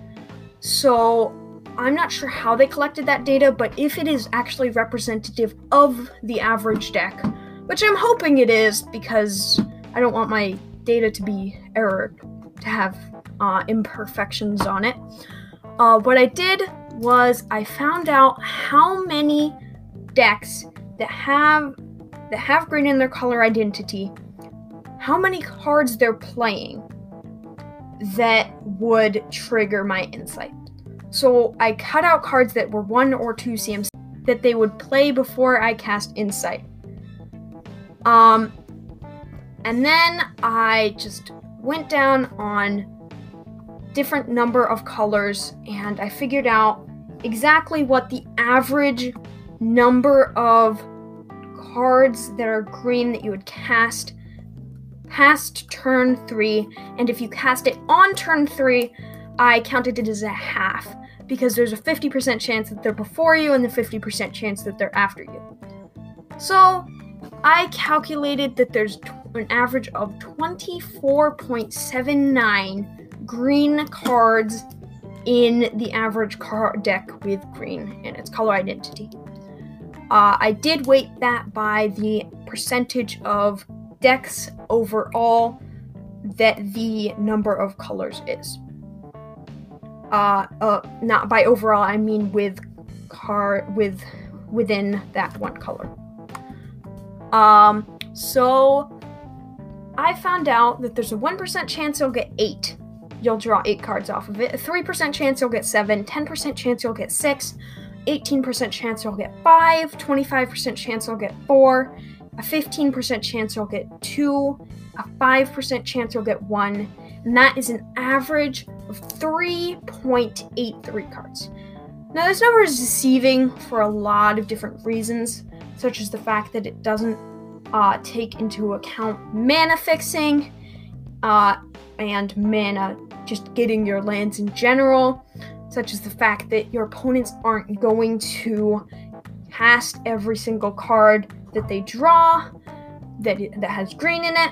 So I'm not sure how they collected that data, but if it is actually representative of the average deck, which I'm hoping it is because I don't want my data to be errored, to have uh, imperfections on it. Uh, what I did was I found out how many decks that have that have green in their color identity how many cards they're playing that would trigger my insight. So I cut out cards that were one or two CMC that they would play before I cast insight. Um, and then I just went down on different number of colors and I figured out exactly what the average number of cards that are green that you would cast past turn three, and if you cast it on turn three, I counted it as a half because there's a 50% chance that they're before you and the 50% chance that they're after you. So I calculated that there's an average of 24.79 green cards in the average card deck with green in its color identity. Uh, I did weight that by the percentage of decks overall that the number of colors is. Uh, uh, not by overall, I mean with car with within that one color. Um, so I found out that there's a 1% chance you'll get 8. You'll draw 8 cards off of it. A 3% chance you'll get 7. 10% chance you'll get 6. 18% chance you'll get 5. 25% chance you'll get 4 a 15% chance you'll get two, a 5% chance you'll get one, and that is an average of 3.83 cards. Now, this number is deceiving for a lot of different reasons, such as the fact that it doesn't uh, take into account mana fixing uh, and mana just getting your lands in general, such as the fact that your opponents aren't going to cast every single card that they draw that that has green in it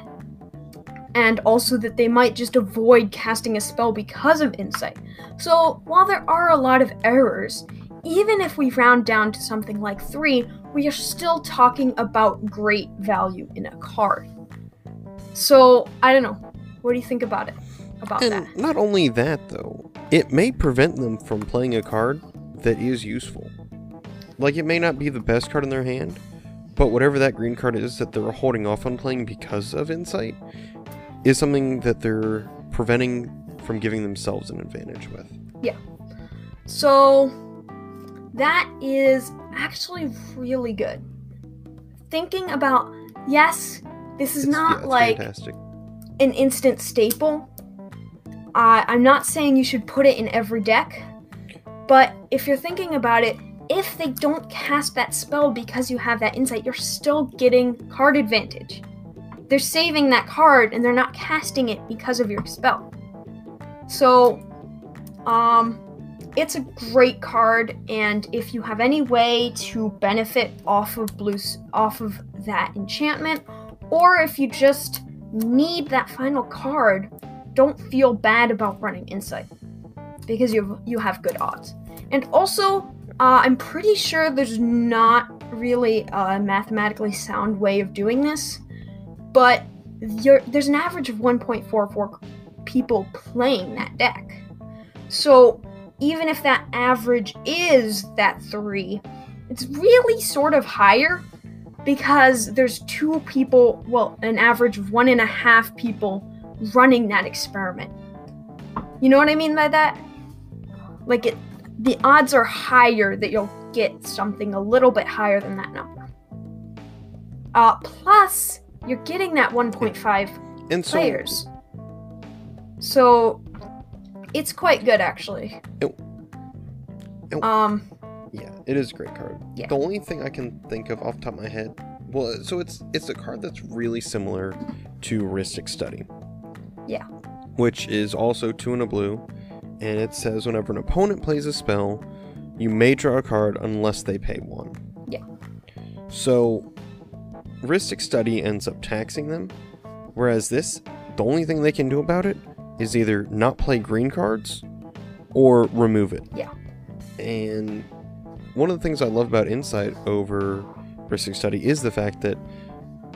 and also that they might just avoid casting a spell because of insight. So, while there are a lot of errors, even if we round down to something like 3, we are still talking about great value in a card. So, I don't know. What do you think about it? About and that? not only that, though, it may prevent them from playing a card that is useful. like it may not be the best card in their hand, but whatever that green card is that they're holding off on playing because of insight is something that they're preventing from giving themselves an advantage with. Yeah. So that is actually really good. Thinking about yes, this is It's- not yeah, like fantastic. An instant staple. Uh, I'm not saying you should put it in every deck, but if you're thinking about it, if they don't cast that spell because you have that insight, you're still getting card advantage. They're saving that card and they're not casting it because of your spell. So, um, it's a great card, and if you have any way to benefit off of blue, off of that enchantment, or if you just need that final card, don't feel bad about running insight because you you have good odds. And also, uh, I'm pretty sure there's not really a mathematically sound way of doing this, but there's an average of 1.44 people playing that deck. So even if that average is that three, it's really sort of higher because there's two people, well, an average of one and a half people running that experiment. You know what I mean by that? Like it, the odds are higher that you'll get something a little bit higher than that number. Uh, plus, you're getting that 1.5 And so players. So it's quite good actually. It- it- Um it is a great card. Yeah. The only thing I can think of off the top of my head, well, so it's it's a card that's really similar to Ristic Study. Yeah. Which is also two and a blue, and it says whenever an opponent plays a spell, you may draw a card unless they pay one. Yeah. So, Ristic Study ends up taxing them, whereas this, the only thing they can do about it is either not play green cards or remove it. Yeah. And one of the things I love about Insight over Ristic Study is the fact that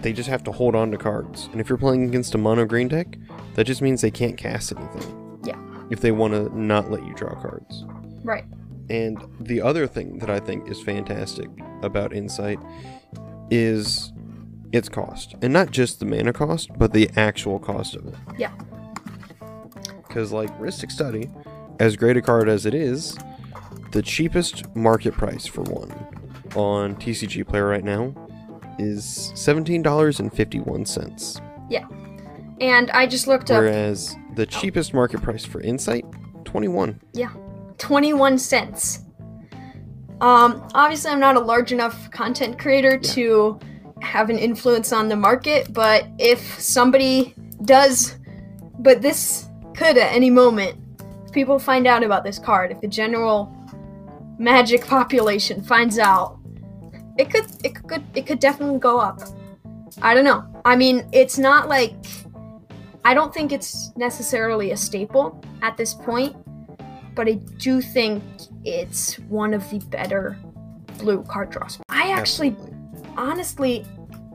they just have to hold on to cards. And if you're playing against a mono green deck, that just means they can't cast anything. Yeah. If they want to not let you draw cards. right. And the other thing that I think is fantastic about Insight is its cost. And not just the mana cost, but the actual cost of it. Yeah. Because, like, Ristic Study, as great a card as it is, the cheapest market price for one on TCG Player right now is $17.51. Yeah. And I just looked up Whereas the cheapest market price for Insight, 21 Yeah. 21 cents. Um, obviously, I'm not a large enough content creator to have an influence on the market, but if somebody does, but this could at any moment, if people find out about this card, if the general magic population finds out, it could, it could, it could definitely go up. I don't know. I mean, it's not like, I don't think it's necessarily a staple at this point but I do think it's one of the better blue card draws. I actually, honestly,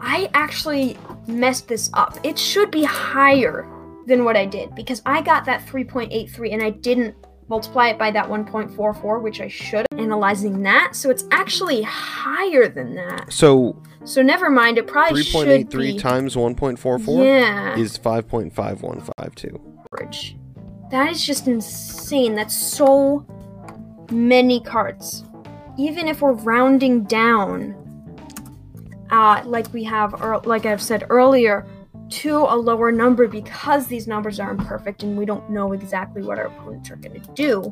I actually messed this up. It should be higher than what I did because I got that 3.83 and I didn't multiply it by that 1.44, which I should. Analyzing that, so it's actually higher than that. So So never mind. It probably should 3.83 be. times 1.44 yeah. is 5.5152. average. That is just insane. That's so many cards. Even if we're rounding down, uh, like we have, or like I've said earlier, to a lower number because these numbers are imperfect and we don't know exactly what our opponents are going to do,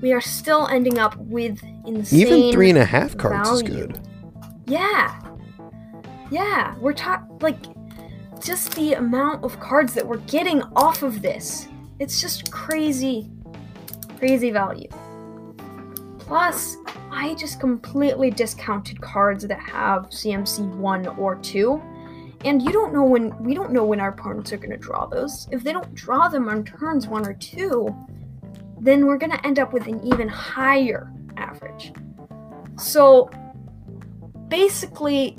we are still ending up with insane. Even three and a half cards is good. Yeah. Yeah, we're talking like just the amount of cards that we're getting off of this. It's just crazy, crazy value. Plus, I just completely discounted cards that have CMC 1 or 2. And you don't know when we don't know when our opponents are going to draw those. If they don't draw them on turns 1 or 2, then we're going to end up with an even higher average. So, basically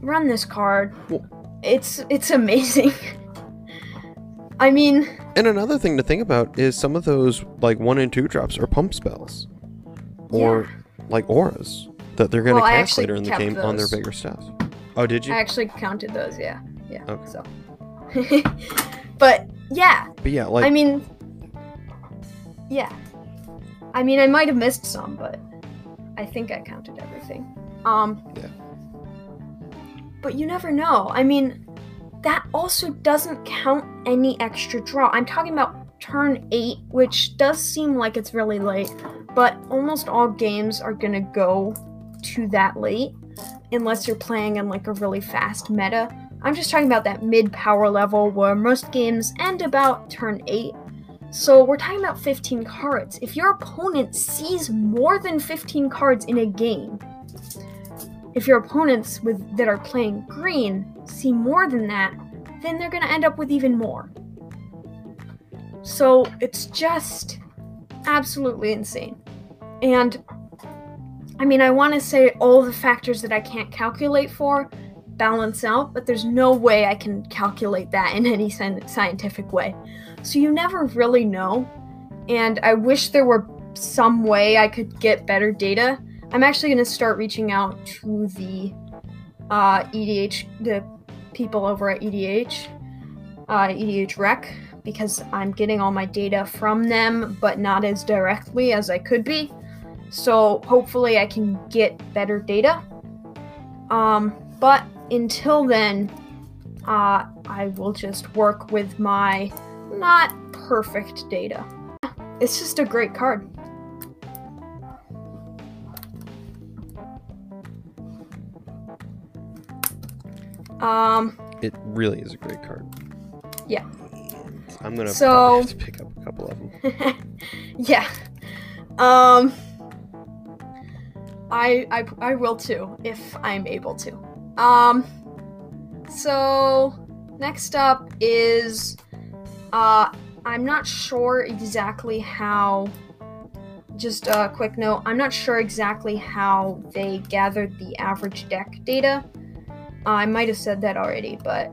run this card. It's it's amazing. I mean, And another thing to think about is some of those like one and two drops are pump spells, or like auras. that they're gonna Well, cast later in the game on their bigger stuff. Oh, did you? I actually counted those. Yeah, yeah. Okay. So, but yeah, but yeah, like I mean, yeah. I mean, I might have missed some, but I think I counted everything. Um. Yeah. But you never know. I mean, that also doesn't count any extra draw. I'm talking about turn eight, which does seem like it's really late, but almost all games are gonna go to that late unless you're playing in like a really fast meta. I'm just talking about that mid power level where most games end about turn 8. So we're talking about 15 cards. If your opponent sees more than 15 cards in a game, if your opponents with that are playing green see more than that, then they're going to end up with even more. So it's just absolutely insane. And I mean, I want to say all the factors that I can't calculate for balance out, but there's no way I can calculate that in any scientific way. So you never really know. And I wish there were some way I could get better data. I'm actually going to start reaching out to the uh, EDH, the people over at EDH, uh, EDHREC, because I'm getting all my data from them, but not as directly as I could be. So hopefully I can get better data. Um, but until then, uh, I will just work with my not perfect data. It's just a great card. Um, it really is a great card. Yeah. I'm gonna so, have to pick up a couple of them. yeah. Um, I, I I will too if I'm able to. Um, so next up is uh I'm not sure exactly how. Just a quick note: I'm not sure exactly how they gathered the average deck data. I might have said that already, but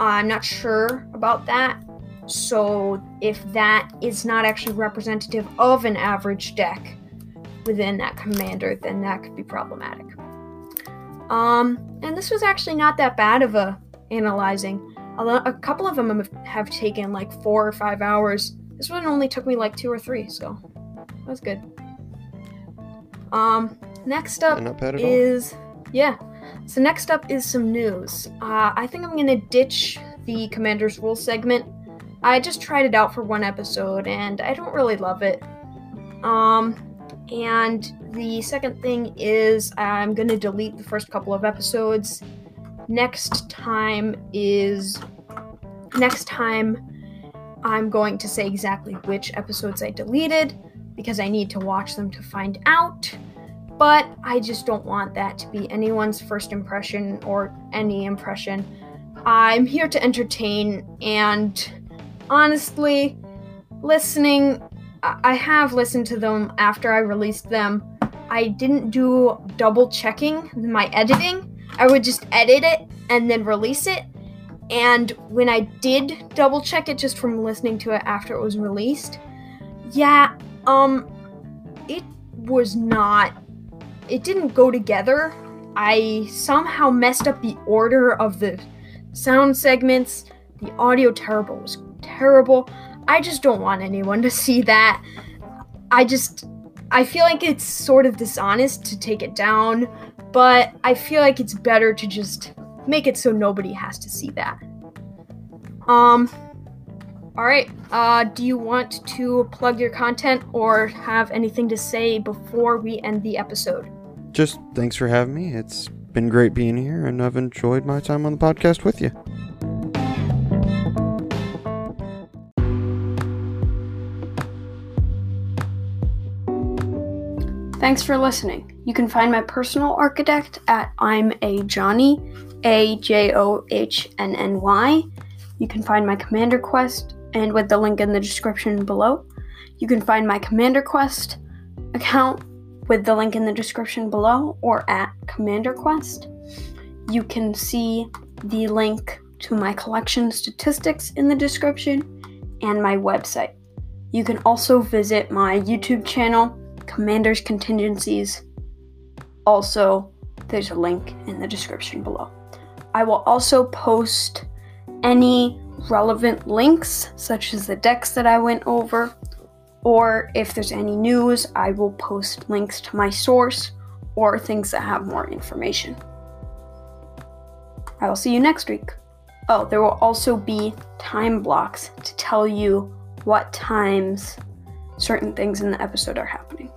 I'm not sure about that. So if that is not actually representative of an average deck within that commander, then that could be problematic. Um, and this was actually not that bad of a analyzing. A, lo- a couple of them have, taken like four or five hours. This one only took me like two or three, so that was good. Um, next up And not bad at all. is yeah. So next up is some news. Uh, I think I'm gonna ditch the Commander's Rule segment. I just tried it out for one episode and I don't really love it. Um, and the second thing is I'm gonna delete the first couple of episodes. Next time is next time I'm going to say exactly which episodes I deleted because I need to watch them to find out but I just don't want that to be anyone's first impression or any impression. I'm here to entertain, and honestly, listening, I have listened to them after I released them. I didn't do double checking my editing, I would just edit it and then release it. And when I did double check it just from listening to it after it was released, yeah, um, it was not it didn't go together. I somehow messed up the order of the sound segments. The audio terrible was terrible. I just don't want anyone to see that. I just I feel like it's sort of dishonest to take it down, but I feel like it's better to just make it so nobody has to see that. Um all right. Uh, do you want to plug your content or have anything to say before we end the episode? Just thanks for having me. It's been great being here, and I've enjoyed my time on the podcast with you. Thanks for listening. You can find my personal Archidekt at I'm a Johnny, A J O H N N Y. You can find my Commander Quest, and with the link in the description below, you can find my Commander Quest account with the link in the description below or at Commander Quest. You can see the link to my collection statistics in the description and my website. You can also visit my YouTube channel, Commander's Contingencies. Also, there's a link in the description below. I will also post any relevant links, such as the decks that I went over, or if there's any news, I will post links to my source or things that have more information. I will see you next week. Oh, there will also be time blocks to tell you what times certain things in the episode are happening.